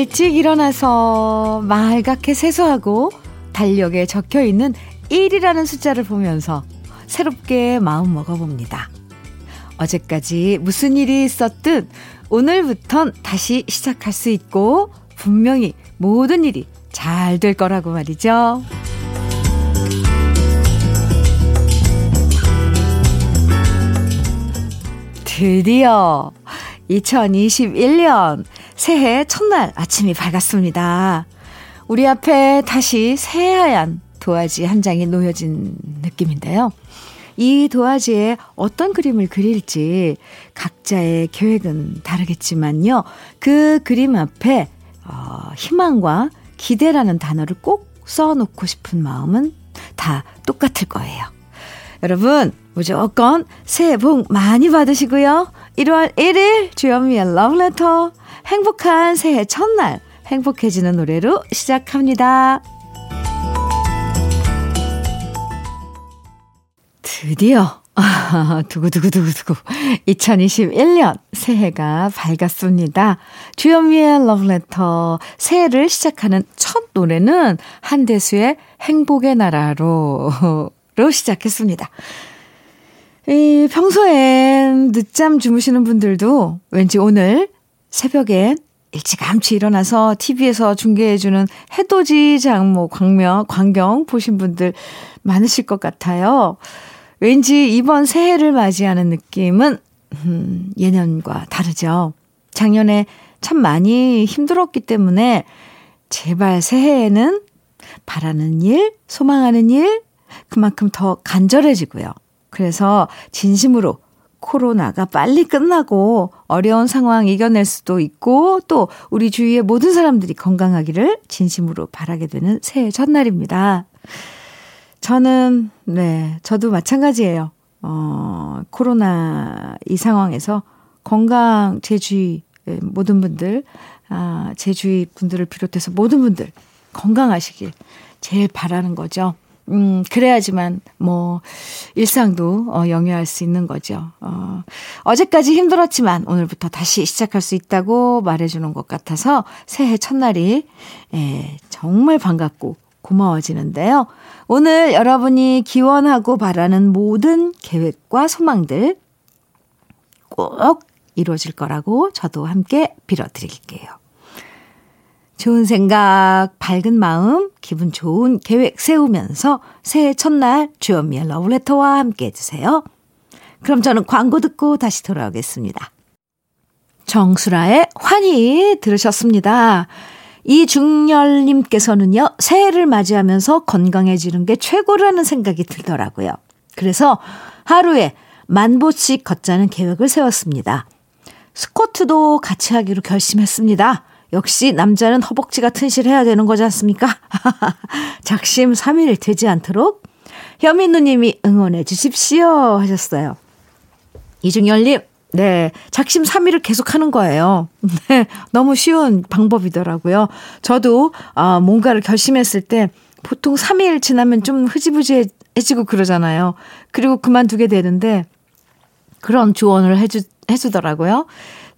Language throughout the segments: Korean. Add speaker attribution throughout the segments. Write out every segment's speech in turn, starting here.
Speaker 1: 일찍 일어나서 말갛게 세수하고 달력에 적혀 있는 1이라는 숫자를 보면서 새롭게 마음 먹어봅니다. 어제까지 무슨 일이 있었든 오늘부턴 다시 시작할 수 있고 분명히 모든 일이 잘 될 거라고 말이죠. 드디어 2021년 새해 첫날 아침이 밝았습니다. 우리 앞에 다시 새하얀 도화지 한 장이 놓여진 느낌인데요. 이 도화지에 어떤 그림을 그릴지 각자의 계획은 다르겠지만요. 그 그림 앞에 어, 희망과 기대라는 단어를 꼭 써놓고 싶은 마음은 다 똑같을 거예요. 여러분, 무조건 새해 복 많이 받으시고요. 1월 1일 주현미의 러브레터 행복한 새해 첫날 행복해지는 노래로 시작합니다. 드디어 두구두구두구두구 2021년 새해가 밝았습니다. 주현미의 러브레터 새해를 시작하는 첫 노래는 한대수의 행복의 나라로 로 시작했습니다. 이 평소엔 늦잠 주무시는 분들도 왠지 오늘 새벽엔 일찌감치 일어나서 TV에서 중계해주는 해돋이 장모 광명, 광경 보신 분들 많으실 것 같아요. 왠지 이번 새해를 맞이하는 느낌은, 음, 예년과 다르죠. 작년에 참 많이 힘들었기 때문에 제발 새해에는 바라는 일, 소망하는 일, 그만큼 더 간절해지고요. 그래서 진심으로 코로나가 빨리 끝나고 어려운 상황 이겨낼 수도 있고 또 우리 주위의 모든 사람들이 건강하기를 진심으로 바라게 되는 새해 첫날입니다. 저는, 네, 저도 마찬가지예요. 어, 코로나 이 상황에서 건강 제 주위 모든 분들, 아, 제 주위 분들을 비롯해서 모든 분들 건강하시길 제일 바라는 거죠. 음, 그래야지만 뭐 일상도 어, 영위할 수 있는 거죠. 어, 어제까지 힘들었지만 오늘부터 다시 시작할 수 있다고 말해주는 것 같아서 새해 첫날이 예, 정말 반갑고 고마워지는데요. 오늘 여러분이 기원하고 바라는 모든 계획과 소망들 꼭 이루어질 거라고 저도 함께 빌어드릴게요. 좋은 생각, 밝은 마음, 기분 좋은 계획 세우면서 새해 첫날 주연미의 러브레터와 함께 해주세요. 그럼 저는 광고 듣고 다시 돌아오겠습니다. 정수라의 환희 들으셨습니다. 이중열님께서는요, 새해를 맞이하면서 건강해지는 게 최고라는 생각이 들더라고요. 그래서 하루에 만 보씩 걷자는 계획을 세웠습니다. 스쿼트도 같이 하기로 결심했습니다. 역시 남자는 허벅지가 튼실해야 되는 거지 않습니까? 작심 3일 되지 않도록 현민 누님이 응원해 주십시오 하셨어요. 이중열님, 네. 작심 3일을 계속 하는 거예요. 네. 너무 쉬운 방법이더라고요. 저도, 아, 뭔가를 결심했을 때 보통 3일 지나면 좀 흐지부지해지고 그러잖아요. 그리고 그만두게 되는데 그런 조언을 해주, 해주더라고요.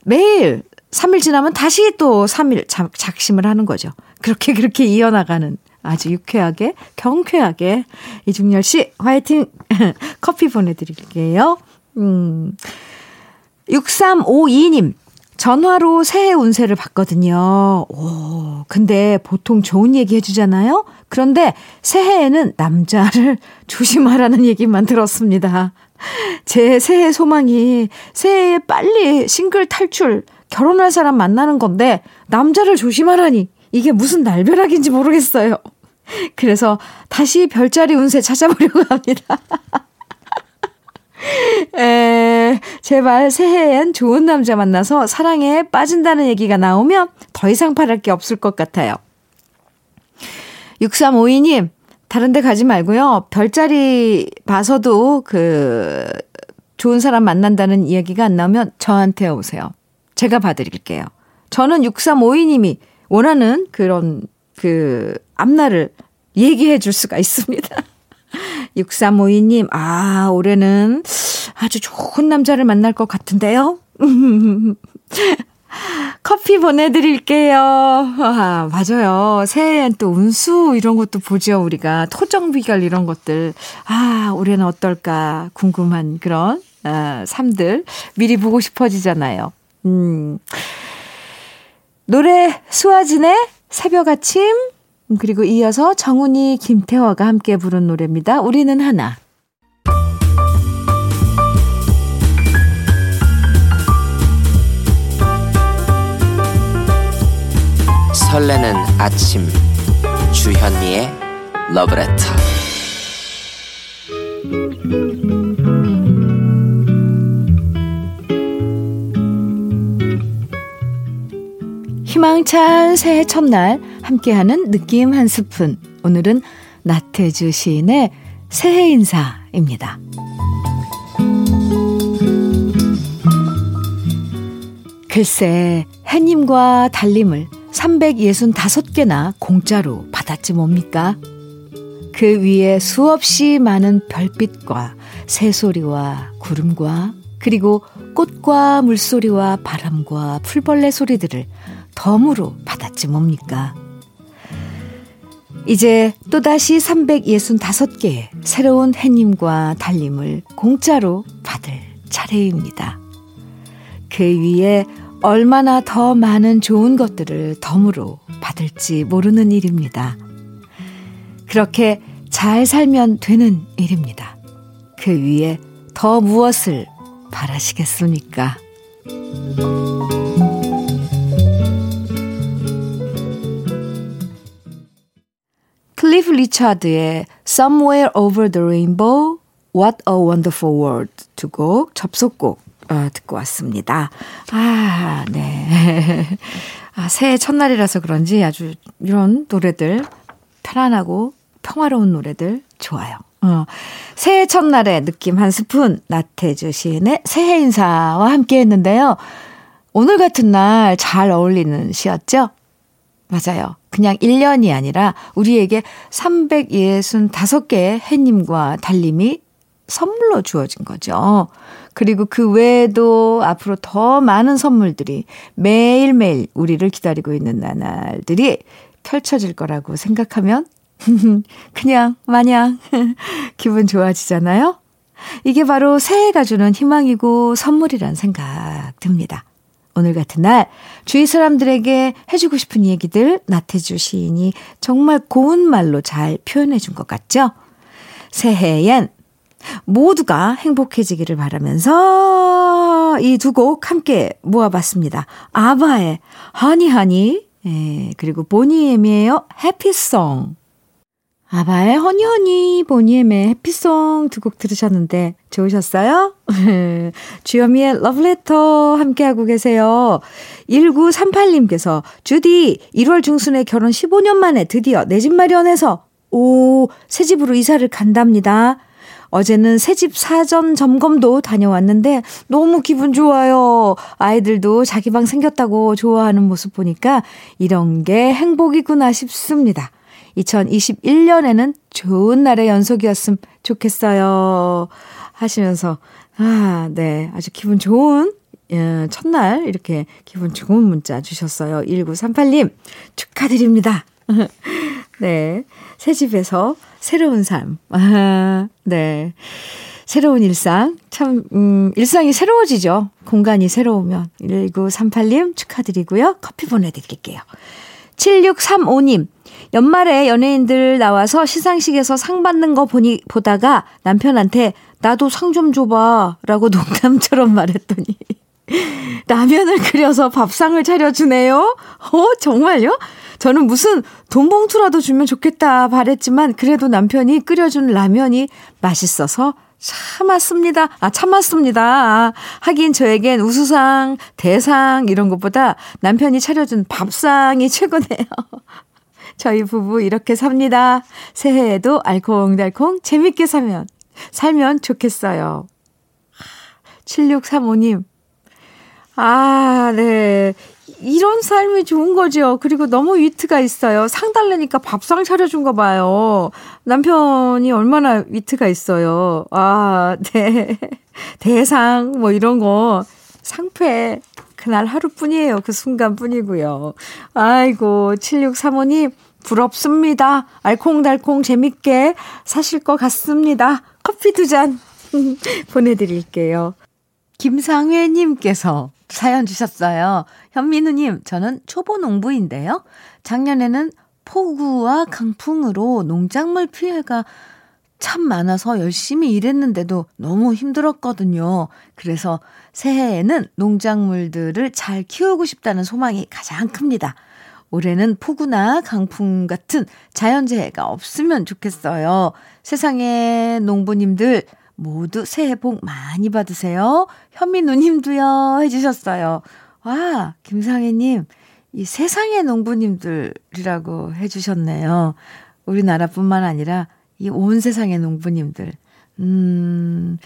Speaker 1: 매일 3일 지나면 다시 또 3일 작, 작심을 하는 거죠. 그렇게 그렇게 이어나가는 아주 유쾌하게 경쾌하게 이중열 씨 화이팅 커피 보내드릴게요. 음 6352님 전화로 새해 운세를 봤거든요. 오, 근데 보통 좋은 얘기 해주잖아요? 그런데 새해에는 남자를 조심하라는 얘기만 들었습니다. 제 새해 소망이 새해에 빨리 싱글 탈출, 결혼할 사람 만나는 건데 남자를 조심하라니 이게 무슨 날벼락인지 모르겠어요. 그래서 다시 별자리 운세 찾아보려고 합니다. 에, 제발 새해엔 좋은 남자 만나서 사랑에 빠진다는 얘기가 나오면 더 이상 바랄 게 없을 것 같아요. 6352님, 다른 데 가지 말고요. 별자리 봐서도 그 좋은 사람 만난다는 이야기가 안 나오면 저한테 오세요. 제가 봐드릴게요. 저는 6352님이 원하는 그런 그 앞날을 얘기해 줄 수가 있습니다. 6352님, 아, 올해는 아주 좋은 남자를 만날 것 같은데요? 커피 보내드릴게요. 아, 맞아요. 새해엔 또 운수 이런 것도 보죠, 우리가. 토정비결 이런 것들. 아, 올해는 어떨까 궁금한 그런, 아, 삶들 미리 보고 싶어지잖아요. 음. 노래 수아진의 새벽 아침, 그리고 이어서 정훈이 김태화가 함께 부른 노래입니다. 우리는 하나.
Speaker 2: 설레는 아침 주현미의 러브레터
Speaker 1: 희망찬 새해 첫날 함께하는 느낌 한 스푼 오늘은 나태주 시인의 새해 인사입니다. 글쎄 해님과 달님을 365개나 공짜로 받았지 뭡니까? 그 위에 수없이 많은 별빛과 새소리와 구름과 그리고 꽃과 물소리와 바람과 풀벌레 소리들을 덤으로 받았지 뭡니까? 이제 또다시 365개의 새로운 해님과 달님을 공짜로 받을 차례입니다. 그 위에 얼마나 더 많은 좋은 것들을 덤으로 받을지 모르는 일입니다. 그렇게 잘 살면 되는 일입니다. 그 위에 더 무엇을 바라시겠습니까? 클리프 리차드의 Somewhere Over the Rainbow, What a Wonderful World 두 곡 접속곡 어, 듣고 왔습니다. 아, 네. 아, 새해 첫날이라서 그런지 아주 이런 노래들 편안하고 평화로운 노래들 좋아요. 어, 새해 첫날의 느낌 한 스푼 나태주 시인의 새해 인사와 함께 했는데요. 오늘 같은 날 잘 어울리는 시였죠? 맞아요. 그냥 1년이 아니라 우리에게 365개의 해님과 달님이 선물로 주어진 거죠. 그리고 그 외에도 앞으로 더 많은 선물들이 매일매일 우리를 기다리고 있는 나날들이 펼쳐질 거라고 생각하면 그냥 마냥 기분 좋아지잖아요. 이게 바로 새해가 주는 희망이고 선물이란 생각 듭니다. 오늘 같은 날 주위 사람들에게 해주고 싶은 얘기들 나태주 시인이 정말 고운 말로 잘 표현해 준 것 같죠? 새해엔 모두가 행복해지기를 바라면서 이 두 곡 함께 모아봤습니다. 아바의 허니허니 예, 그리고 보니엠이에요. 해피송 아바의 허니허니 보니엠의 해피송 두 곡 들으셨는데 좋으셨어요? 주여미의 러브레터 함께하고 계세요. 1938님께서 주디 1월 중순에 결혼 15년 만에 드디어 내 집 마련해서 오 새 집으로 이사를 간답니다. 어제는 새집 사전 점검도 다녀왔는데 너무 기분 좋아요. 아이들도 자기 방 생겼다고 좋아하는 모습 보니까 이런 게 행복이구나 싶습니다. 2021년에는 좋은 날의 연속이었으면 좋겠어요. 하시면서, 아, 네. 아주 기분 좋은 예, 첫날 이렇게 기분 좋은 문자 주셨어요. 1938님, 축하드립니다. 네. 새 집에서 새로운 삶. 아, 네. 새로운 일상. 참, 음, 일상이 새로워지죠. 공간이 새로우면. 1938님 축하드리고요. 커피 보내드릴게요. 7635님. 연말에 연예인들 나와서 시상식에서 상 받는 거 보니, 보다가 남편한테 나도 상 좀 줘봐. 라고 농담처럼 말했더니. 라면을 끓여서 밥상을 차려주네요? 어, 정말요? 저는 무슨 돈 봉투라도 주면 좋겠다 바랬지만 그래도 남편이 끓여준 라면이 맛있어서 참았습니다. 아, 참았습니다. 아, 하긴 저에겐 우수상, 대상 이런 것보다 남편이 차려준 밥상이 최고네요. 저희 부부 이렇게 삽니다. 새해에도 알콩달콩 재밌게 사면, 살면 좋겠어요. 7635님. 아, 네. 이런 삶이 좋은 거죠. 그리고 너무 위트가 있어요. 상 달래니까 밥상 차려준 거 봐요. 남편이 얼마나 위트가 있어요. 아, 네. 대상, 뭐 이런 거. 상패. 그날 하루뿐이에요. 그 순간뿐이고요. 아이고, 7635님, 부럽습니다. 알콩달콩 재밌게 사실 것 같습니다. 커피 두 잔 보내드릴게요. 김상회님께서 사연 주셨어요. 현민우님, 저는 초보 농부인데요. 작년에는 폭우와 강풍으로 농작물 피해가 참 많아서 열심히 일했는데도 너무 힘들었거든요. 그래서 새해에는 농작물들을 잘 키우고 싶다는 소망이 가장 큽니다. 올해는 폭우나 강풍 같은 자연재해가 없으면 좋겠어요. 세상의 농부님들 모두 새해 복 많이 받으세요. 현미 누님도요 해주셨어요. 와, 김상혜님, 이 세상의 농부님들이라고 해주셨네요. 우리나라뿐만 아니라 이 온 세상의 농부님들. 음,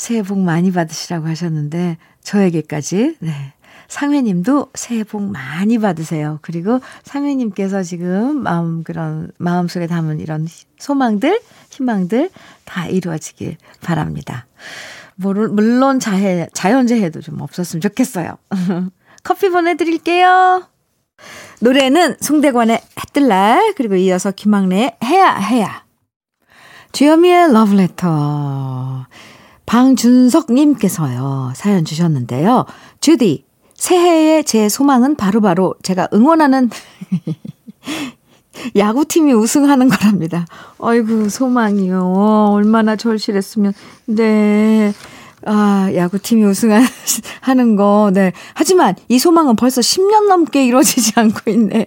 Speaker 1: 새해 복 많이 받으시라고 하셨는데, 저에게까지, 네. 상회님도 새해 복 많이 받으세요. 그리고 상회님께서 지금 마음, 그런, 마음속에 담은 이런 소망들, 희망들 다 이루어지길 바랍니다. 물론 자해, 자연재해도 좀 없었으면 좋겠어요. 커피 보내드릴게요. 노래는 송대관의 해뜰날 그리고 이어서 김학래의 해야 해야 주현미의 러브레터 방준석님께서요 사연 주셨는데요. 주디 새해의 제 소망은 바로바로 바로 제가 응원하는 야구팀이 우승하는 거랍니다. 어이구, 소망이요. 얼마나 절실했으면. 네. 아, 야구팀이 우승하는 거, 네. 하지만 이 소망은 벌써 10년 넘게 이루어지지 않고 있네요.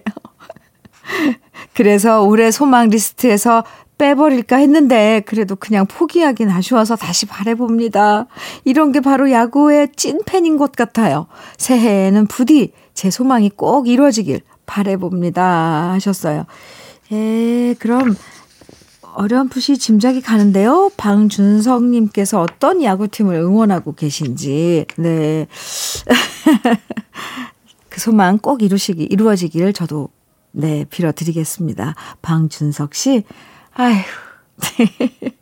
Speaker 1: 그래서 올해 소망 리스트에서 빼버릴까 했는데, 그래도 그냥 포기하긴 아쉬워서 다시 바래봅니다. 이런 게 바로 야구의 찐팬인 것 같아요. 새해에는 부디 제 소망이 꼭 이루어지길 바래봅니다. 하셨어요. 예, 그럼 어렴풋이 짐작이 가는데요. 방준성 님께서 어떤 야구팀을 응원하고 계신지, 네. 그 소망 꼭 이루시기, 이루어지기를 저도, 네, 빌어 드리겠습니다. 방준석 씨, 아휴.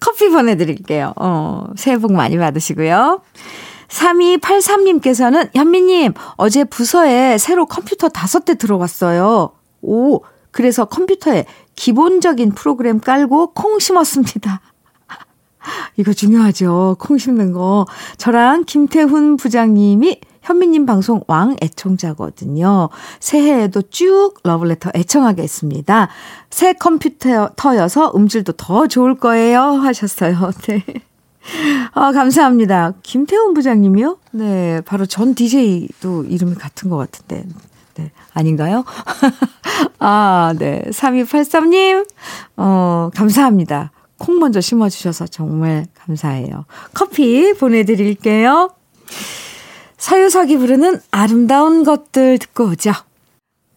Speaker 1: 커피 보내드릴게요. 어, 새해 복 많이 받으시고요. 3283님께서는 현미님, 어제 부서에 새로 컴퓨터 다섯 대 들어왔어요. 오, 그래서 컴퓨터에 기본적인 프로그램 깔고 콩 심었습니다. 이거 중요하죠. 콩 심는 거. 저랑 김태훈 부장님이 현미님 방송 왕 애청자거든요. 새해에도 쭉 러블레터 애청하겠습니다. 새 컴퓨터여서 음질도 더 좋을 거예요. 하셨어요. 네. 아, 감사합니다. 김태훈 부장님이요? 네, 바로 전 DJ도 이름이 같은 것 같은데. 네, 아닌가요? 아, 네. 3283님, 어, 감사합니다. 콩 먼저 심어주셔서 정말 감사해요. 커피 보내드릴게요. 서유석이 부르는 아름다운 것들 듣고 오죠.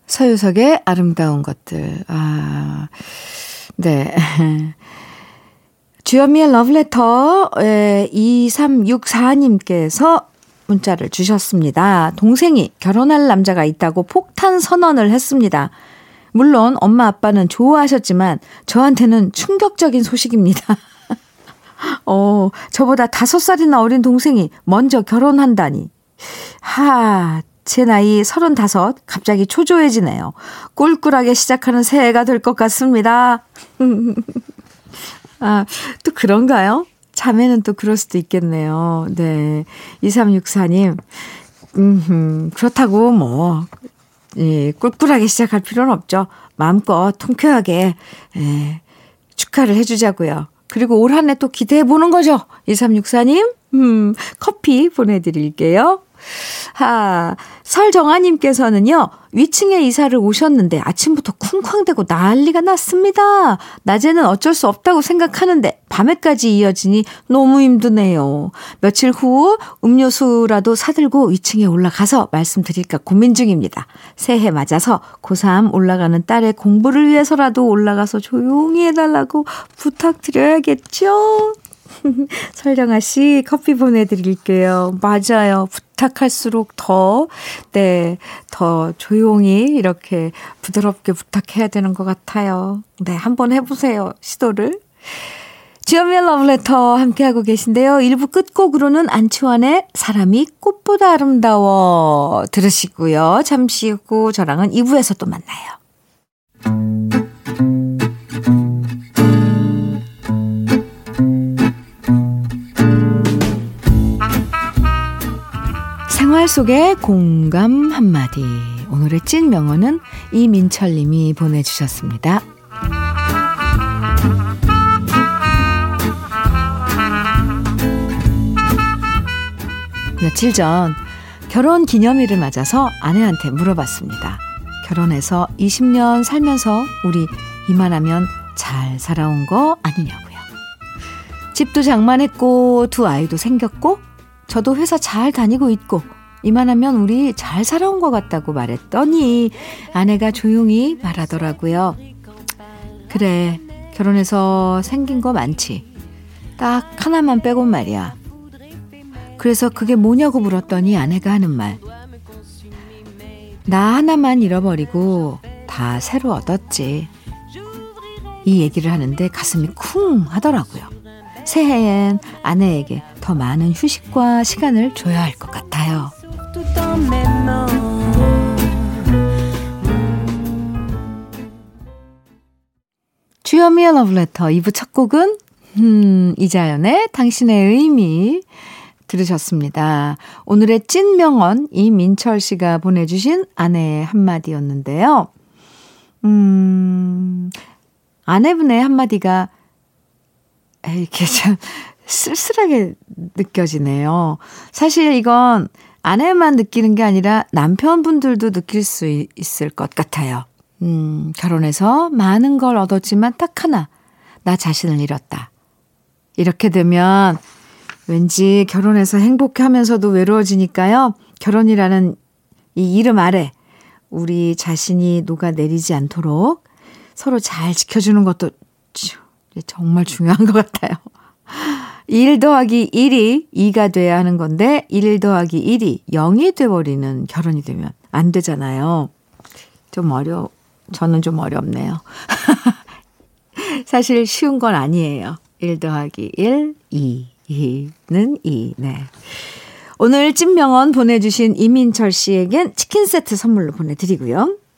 Speaker 1: 서유석의 아름다운 것들. 아, 네. 주현미의 러브레터 2364님께서 문자를 주셨습니다. 동생이 결혼할 남자가 있다고 폭탄 선언을 했습니다. 물론 엄마 아빠는 좋아하셨지만 저한테는 충격적인 소식입니다. 어, 저보다 다섯 살이나 어린 동생이 먼저 결혼한다니. 하, 제 나이 서른다섯, 갑자기 초조해지네요. 꿀꿀하게 시작하는 새해가 될 것 같습니다. 아, 또 그런가요? 자매는 또 그럴 수도 있겠네요. 네. 2364님, 음, 그렇다고 뭐, 예, 꿀꿀하게 시작할 필요는 없죠. 마음껏 통쾌하게, 예, 축하를 해 주자고요. 그리고 올 한 해 또 기대해 보는 거죠. 2364님, 음, 커피 보내드릴게요. 하, 설정아님께서는요, 위층에 이사를 오셨는데 아침부터 쿵쾅대고 난리가 났습니다. 낮에는 어쩔 수 없다고 생각하는데 밤에까지 이어지니 너무 힘드네요. 며칠 후 음료수라도 사들고 위층에 올라가서 말씀드릴까 고민 중입니다. 새해 맞아서 고3 올라가는 딸의 공부를 위해서라도 올라가서 조용히 해달라고 부탁드려야겠죠? 설정아 씨 커피 보내드릴게요. 맞아요. 부탁할수록 더, 네, 더 조용히 이렇게 부드럽게 부탁해야 되는 것 같아요. 네, 한번 해보세요. 시도를. 주연미의 러브레터 함께하고 계신데요. 1부 끝곡으로는 안치환의 사람이 꽃보다 아름다워 들으시고요. 잠시 후 저랑은 2부에서 또 만나요. 생활 속의 공감 한마디. 오늘의 찐 명언은 이민철 님이 보내주셨습니다. 며칠 전 결혼 기념일을 맞아서 아내한테 물어봤습니다. 결혼해서 20년 살면서 우리 이만하면 잘 살아온 거 아니냐고요. 집도 장만했고 두 아이도 생겼고 저도 회사 잘 다니고 있고 이만하면 우리 잘 살아온 것 같다고 말했더니 아내가 조용히 말하더라고요. 그래 결혼해서 생긴 거 많지. 딱 하나만 빼곤 말이야. 그래서 그게 뭐냐고 물었더니 아내가 하는 말. 나 하나만 잃어버리고 다 새로 얻었지. 이 얘기를 하는데 가슴이 쿵 하더라고요. 새해엔 아내에게 더 많은 휴식과 시간을 줘야 할 것 같아요. 주여미의 러브레터 2부 첫 곡은 음, 이자연의 당신의 의미 들으셨습니다. 오늘의 찐 명언 이민철 씨가 보내주신 아내의 한마디였는데요. 음, 아내분의 한마디가 이렇게 참 쓸쓸하게 느껴지네요. 사실 이건 아내만 느끼는 게 아니라 남편분들도 느낄 수 있을 것 같아요. 음, 결혼해서 많은 걸 얻었지만 딱 하나, 나 자신을 잃었다. 이렇게 되면 왠지 결혼해서 행복해 하면서도 외로워지니까요. 결혼이라는 이 이름 아래 우리 자신이 녹아내리지 않도록 서로 잘 지켜주는 것도 정말 중요한 것 같아요. 1 더하기 1이 2가 돼야 하는 건데 1 더하기 1이 0이 돼버리는 결혼이 되면 안 되잖아요. 좀 어려, 저는 좀 어렵네요. 사실 쉬운 건 아니에요. 1 더하기 1, 2. 2는 2. 네. 오늘 찐명언 보내주신 이민철 씨에겐 치킨 세트 선물로 보내드리고요.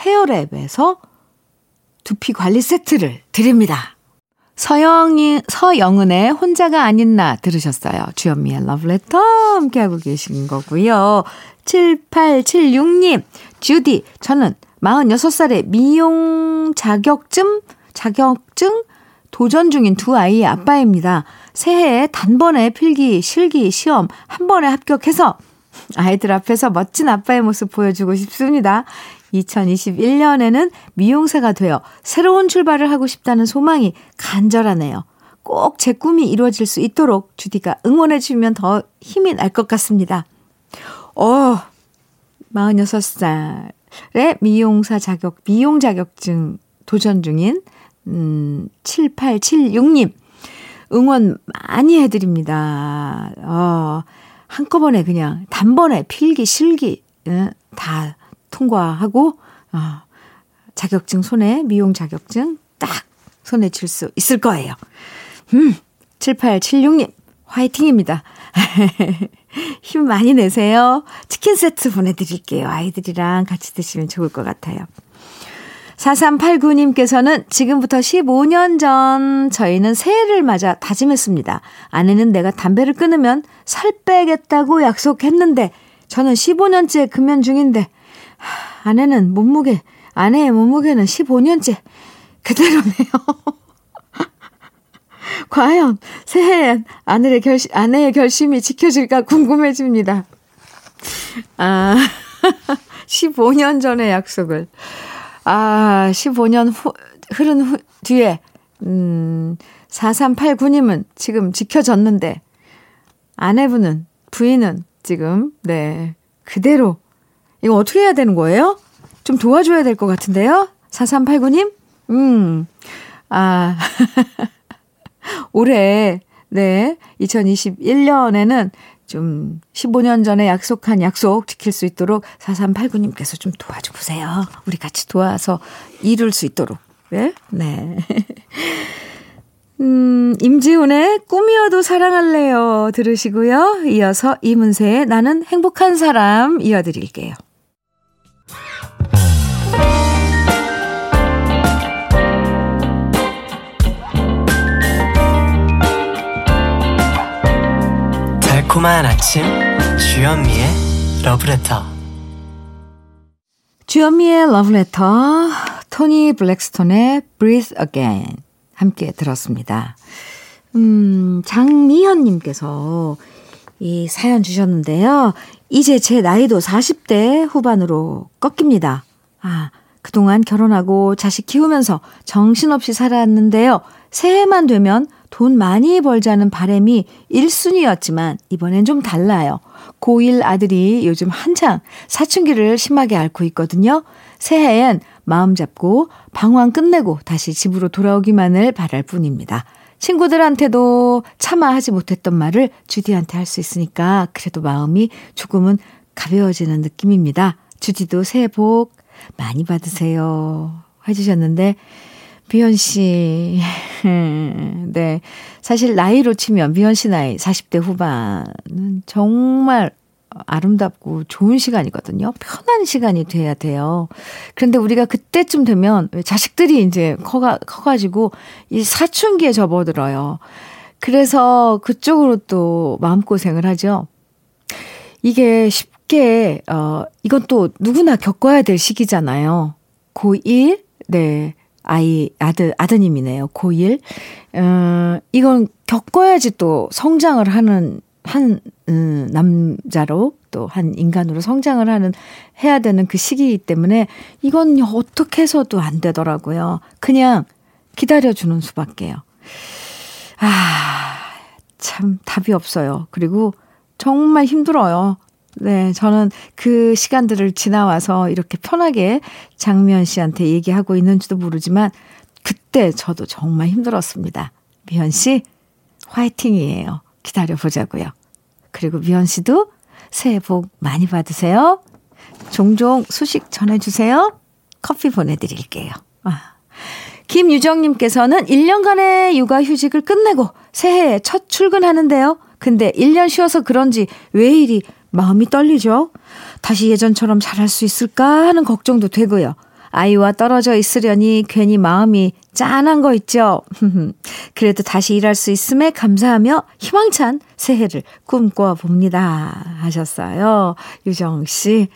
Speaker 1: Hair Lab에서 두피 관리 세트를 드립니다. 서영이, 서영은의 혼자가 아닌 나 들으셨어요. 주현미의 러브레터 함께하고 계신 거고요. 7876님, 주디, 저는 46살에 미용 자격증, 자격증 도전 중인 두 아이의 아빠입니다. 새해에 단번에 필기, 실기, 시험 한 번에 합격해서 아이들 앞에서 멋진 아빠의 모습 보여주고 싶습니다. 2021년에는 미용사가 되어 새로운 출발을 하고 싶다는 소망이 간절하네요. 꼭 제 꿈이 이루어질 수 있도록 주디가 응원해 주면 더 힘이 날 것 같습니다. 어, 46살의 미용사 자격, 미용 자격증 도전 중인, 음, 7876님. 응원 많이 해드립니다. 어, 한꺼번에 그냥 단번에 필기, 실기, 예, 다 통과하고, 어, 자격증 손에, 미용 자격증 딱 손에 쥘수 있을 거예요. 음, 7876님, 화이팅입니다. 힘 많이 내세요. 치킨 세트 보내드릴게요. 아이들이랑 같이 드시면 좋을 것 같아요. 4389님께서는 지금부터 15년 전 저희는 새해를 맞아 다짐했습니다. 아내는 내가 담배를 끊으면 살 빼겠다고 약속했는데 저는 15년째 금연 중인데 아내는 몸무게 아내의 몸무게는 15년째 그대로네요. 과연 새해엔 아내의 결심, 아내의 결심이 지켜질까 궁금해집니다. 아, 15년 전의 약속을. 아, 15년 후, 흐른 후, 뒤에, 음, 4389님은 지금 지켜졌는데, 아내분은, 부인은 지금, 네, 그대로. 이거 어떻게 해야 되는 거예요? 좀 도와줘야 될 것 같은데요? 4389님? 음, 아, 올해, 네, 2021년에는 좀 15년 전에 약속한 약속 지킬 수 있도록 4389님께서 좀 도와줘 보세요. 우리 같이 도와서 이룰 수 있도록. 네? 네. 음, 임지훈의 꿈이어도 사랑할래요 들으시고요. 이어서 이문세의 나는 행복한 사람 이어드릴게요.
Speaker 3: 달콤한 아침 주현미의 러브레터
Speaker 1: 주현미의 러브레터 토니 블랙스톤의 Breathe Again 함께 들었습니다. 음, 장미현 님께서 이 사연 주셨는데요. 이제 제 나이도 40대 후반으로 꺾입니다. 아, 그동안 결혼하고 자식 키우면서 정신없이 살았는데요. 새해만 되면 돈 많이 벌자는 바램이 1순위였지만 이번엔 좀 달라요. 고1 아들이 요즘 한창 사춘기를 심하게 앓고 있거든요. 새해엔 마음 잡고 방황 끝내고 다시 집으로 돌아오기만을 바랄 뿐입니다. 친구들한테도 차마 하지 못했던 말을 주디한테 할 수 있으니까 그래도 마음이 조금은 가벼워지는 느낌입니다. 주디도 새해 복 많이 받으세요. 해주셨는데, 비현 씨, 네. 사실 나이로 치면 비현 씨 나이 40대 후반은 정말 아름답고 좋은 시간이거든요. 편한 시간이 돼야 돼요. 그런데 우리가 그때쯤 되면 자식들이 이제 커가, 커가지고 이 사춘기에 접어들어요. 그래서 그쪽으로 또 마음고생을 하죠. 이게 쉽게, 어, 이건 또 누구나 겪어야 될 시기잖아요. 고1, 네. 아이, 아들, 아드님이네요. 고1. 어, 이건 겪어야지 또 성장을 하는 한 음, 남자로 또 한 인간으로 성장을 하는 해야 되는 그 시기이기 때문에 이건 어떻게 해서도 안 되더라고요. 그냥 기다려 주는 수밖에요. 아, 참 답이 없어요. 그리고 정말 힘들어요. 네, 저는 그 시간들을 지나와서 이렇게 편하게 장미연 씨한테 얘기하고 있는지도 모르지만 그때 저도 정말 힘들었습니다. 미연 씨, 화이팅이에요. 기다려보자고요. 그리고 미연 씨도 새해 복 많이 받으세요. 종종 소식 전해주세요. 커피 보내드릴게요. 아. 김유정님께서는 1년간의 육아 휴직을 끝내고 새해에 첫 출근하는데요. 근데 1년 쉬어서 그런지 왜 이리 마음이 떨리죠? 다시 예전처럼 잘할 수 있을까 하는 걱정도 되고요. 아이와 떨어져 있으려니 괜히 마음이 짠한 거 있죠. 그래도 다시 일할 수 있음에 감사하며 희망찬 새해를 꿈꿔 봅니다. 하셨어요. 유정 씨.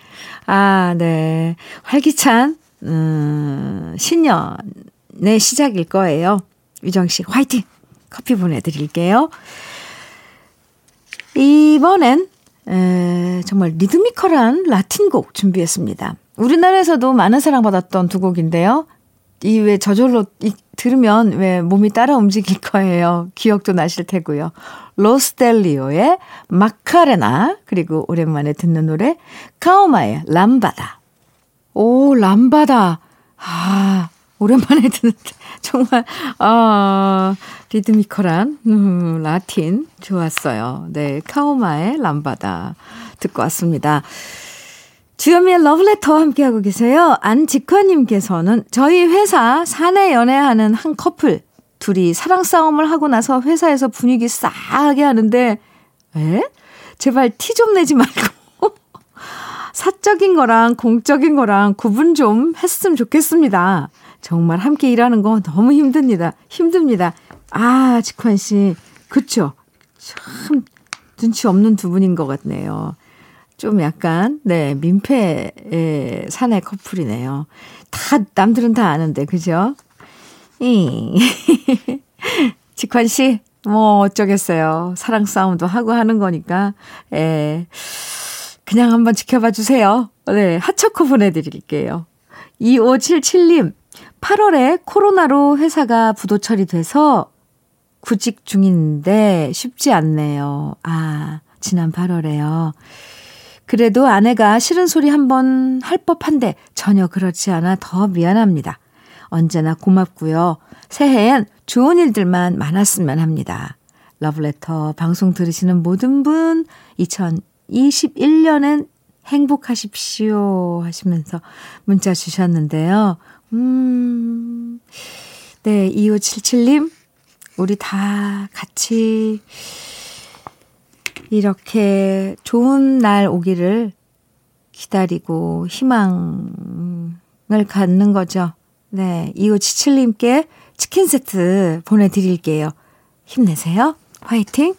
Speaker 1: 아, 네. 활기찬, 음, 신년의 시작일 거예요. 유정 씨, 화이팅! 커피 보내드릴게요. 이번엔, 에, 정말 리드미컬한 라틴 곡 준비했습니다. 우리나라에서도 많은 사랑받았던 두 곡인데요. 이 왜 저절로 이, 들으면 왜 몸이 따라 움직일 거예요. 기억도 나실 테고요. 로스텔리오의 마카레나 그리고 오랜만에 듣는 노래 카오마의 람바다. 오 람바다. 아 오랜만에 듣는데 정말 아 리드미컬한 음, 라틴 좋았어요. 네 카오마의 람바다 듣고 왔습니다. 주현미의 러브레터 함께하고 계세요. 안직화님께서는 저희 회사 사내 연애하는 한 커플 둘이 사랑 싸움을 하고 나서 회사에서 분위기 싸하게 하는데 에? 제발 티 좀 내지 말고 사적인 거랑 공적인 거랑 구분 좀 했으면 좋겠습니다. 정말 함께 일하는 거 너무 힘듭니다. 힘듭니다. 아, 직환 씨. 그쵸? 참 눈치 없는 두 분인 것 같네요. 좀 약간, 네, 민폐의 사내 커플이네요. 다, 남들은 다 아는데, 그죠? 이. 직환 씨, 뭐, 어쩌겠어요. 사랑 싸움도 하고 하는 거니까, 예. 그냥 한번 지켜봐 주세요. 네, 하초코 보내드릴게요. 2577님, 8월에 코로나로 회사가 부도 처리 돼서 구직 중인데 쉽지 않네요. 아, 지난 8월에요. 그래도 아내가 싫은 소리 한 번 할 법한데 전혀 그렇지 않아 더 미안합니다. 언제나 고맙고요. 새해엔 좋은 일들만 많았으면 합니다. 러브레터 방송 들으시는 모든 분 2021년엔 행복하십시오 하시면서 문자 주셨는데요. 음, 네, 2577님, 우리 다 같이 이렇게 좋은 날 오기를 기다리고 희망을 갖는 거죠. 네, 2577님께 치킨 세트 보내드릴게요. 힘내세요. 화이팅!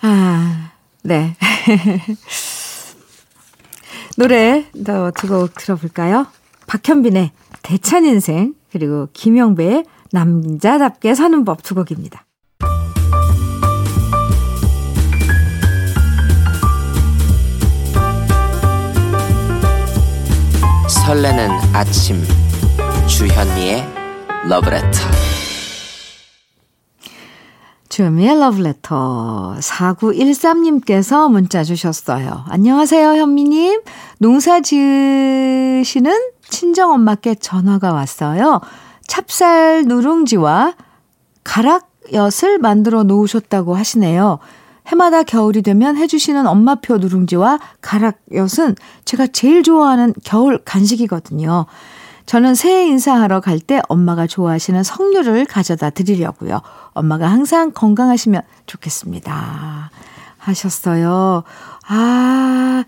Speaker 1: 아, 네. 노래 더 두 곡 들어볼까요? 박현빈의 대찬 인생 그리고 김영배의 남자답게 사는 법 두 곡입니다.
Speaker 2: 설레는 아침 주현미의 러브레터
Speaker 1: 주현미의 러브레터 4913님께서 문자 주셨어요. 안녕하세요 현미님. 농사 지으시는 친정엄마께 전화가 왔어요. 찹쌀 누룽지와 가락엿을 만들어 놓으셨다고 하시네요. 해마다 겨울이 되면 해주시는 엄마표 누룽지와 가락엿은 제가 제일 좋아하는 겨울 간식이거든요. 저는 새해 인사하러 갈 때 엄마가 좋아하시는 석류를 가져다 드리려고요. 엄마가 항상 건강하시면 좋겠습니다. 하셨어요. 아,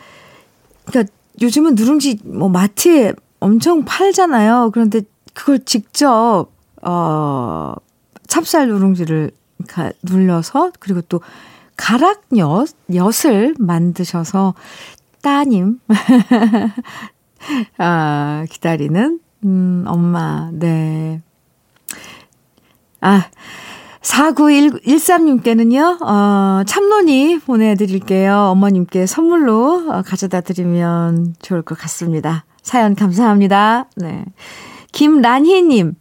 Speaker 1: 그러니까 요즘은 누룽지 뭐 마트에 엄청 팔잖아요. 그런데 그걸 직접 어 찹쌀 누룽지를 눌러서 그리고 또 가락엿 엿을 만드셔서 따님 아 기다리는 음 엄마 네. 아 4913님께는요, 어, 참론이 보내드릴게요. 어머님께 선물로 어, 가져다 드리면 좋을 것 같습니다. 사연 감사합니다. 네. 김란희님,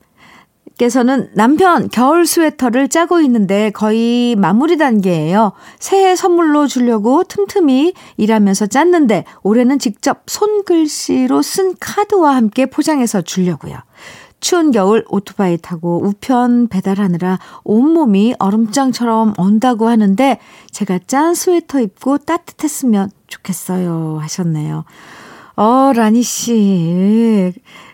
Speaker 1: 께서는 남편 겨울 스웨터를 짜고 있는데 거의 마무리 단계예요. 새해 선물로 주려고 틈틈이 일하면서 짰는데 올해는 직접 손글씨로 쓴 카드와 함께 포장해서 주려고요. 추운 겨울 오토바이 타고 우편 배달하느라 온몸이 얼음장처럼 언다고 하는데 제가 짠 스웨터 입고 따뜻했으면 좋겠어요 하셨네요. 어, 라니 씨.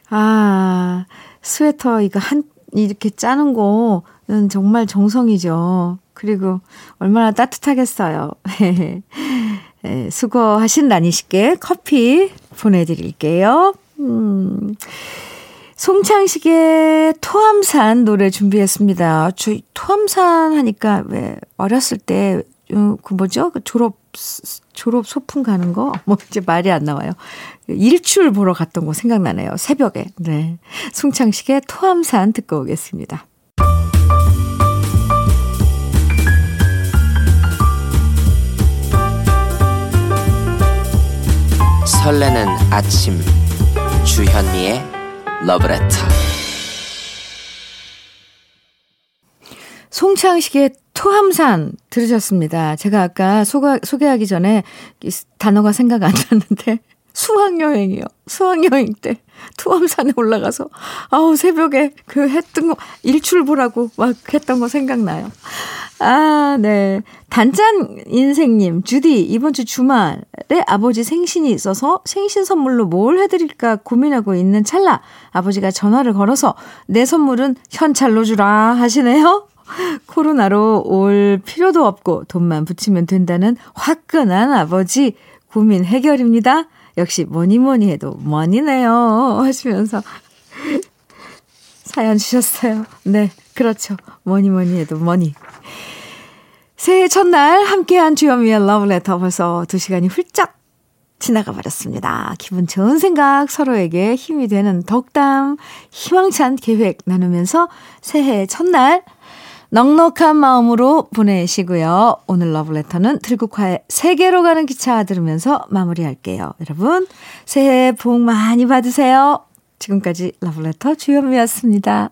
Speaker 1: 아, 스웨터 이거 한 이렇게 짜는 거는 정말 정성이죠. 그리고 얼마나 따뜻하겠어요. 네, 수고하신 라니 씨께 커피 보내드릴게요. 음. 송창식의 토함산 노래 준비했습니다. 저 토함산 하니까 왜 어렸을 때 그 뭐죠? 그 졸업 졸업 소풍 가는 거 뭐 이제 말이 안 나와요. 일출 보러 갔던 거 생각나네요. 새벽에. 네. 송창식의 토함산 듣고 오겠습니다.
Speaker 2: 설레는 아침 주현미의 러브레터
Speaker 1: 송창식의 토함산 들으셨습니다. 제가 아까 소가, 소개하기 전에 단어가 생각 안 났는데 수학여행이요. 수학여행 때 토함산에 올라가서 아우 새벽에 그 했던 거 일출 보라고 막 했던 거 생각나요. 아, 네. 단짠 인생님, 주디, 이번 주 주말에 아버지 생신이 있어서 생신 선물로 뭘 해드릴까 고민하고 있는 찰나 아버지가 전화를 걸어서 내 선물은 현찰로 주라 하시네요. 코로나로 올 필요도 없고 돈만 붙이면 된다는 화끈한 아버지 고민 해결입니다. 역시 뭐니 뭐니 해도 뭐니네요 하시면서 사연 주셨어요. 네, 그렇죠. 뭐니 뭐니 해도 뭐니. 새해 첫날 함께한 주현미의 러브레터 벌써 두 시간이 훌쩍 지나가 버렸습니다. 기분 좋은 생각 서로에게 힘이 되는 덕담, 희망찬 계획 나누면서 새해 첫날 넉넉한 마음으로 보내시고요. 오늘 러브레터는 들국화의 세계로 가는 기차 들으면서 마무리할게요. 여러분, 새해 복 많이 받으세요. 지금까지 러브레터 주현미였습니다.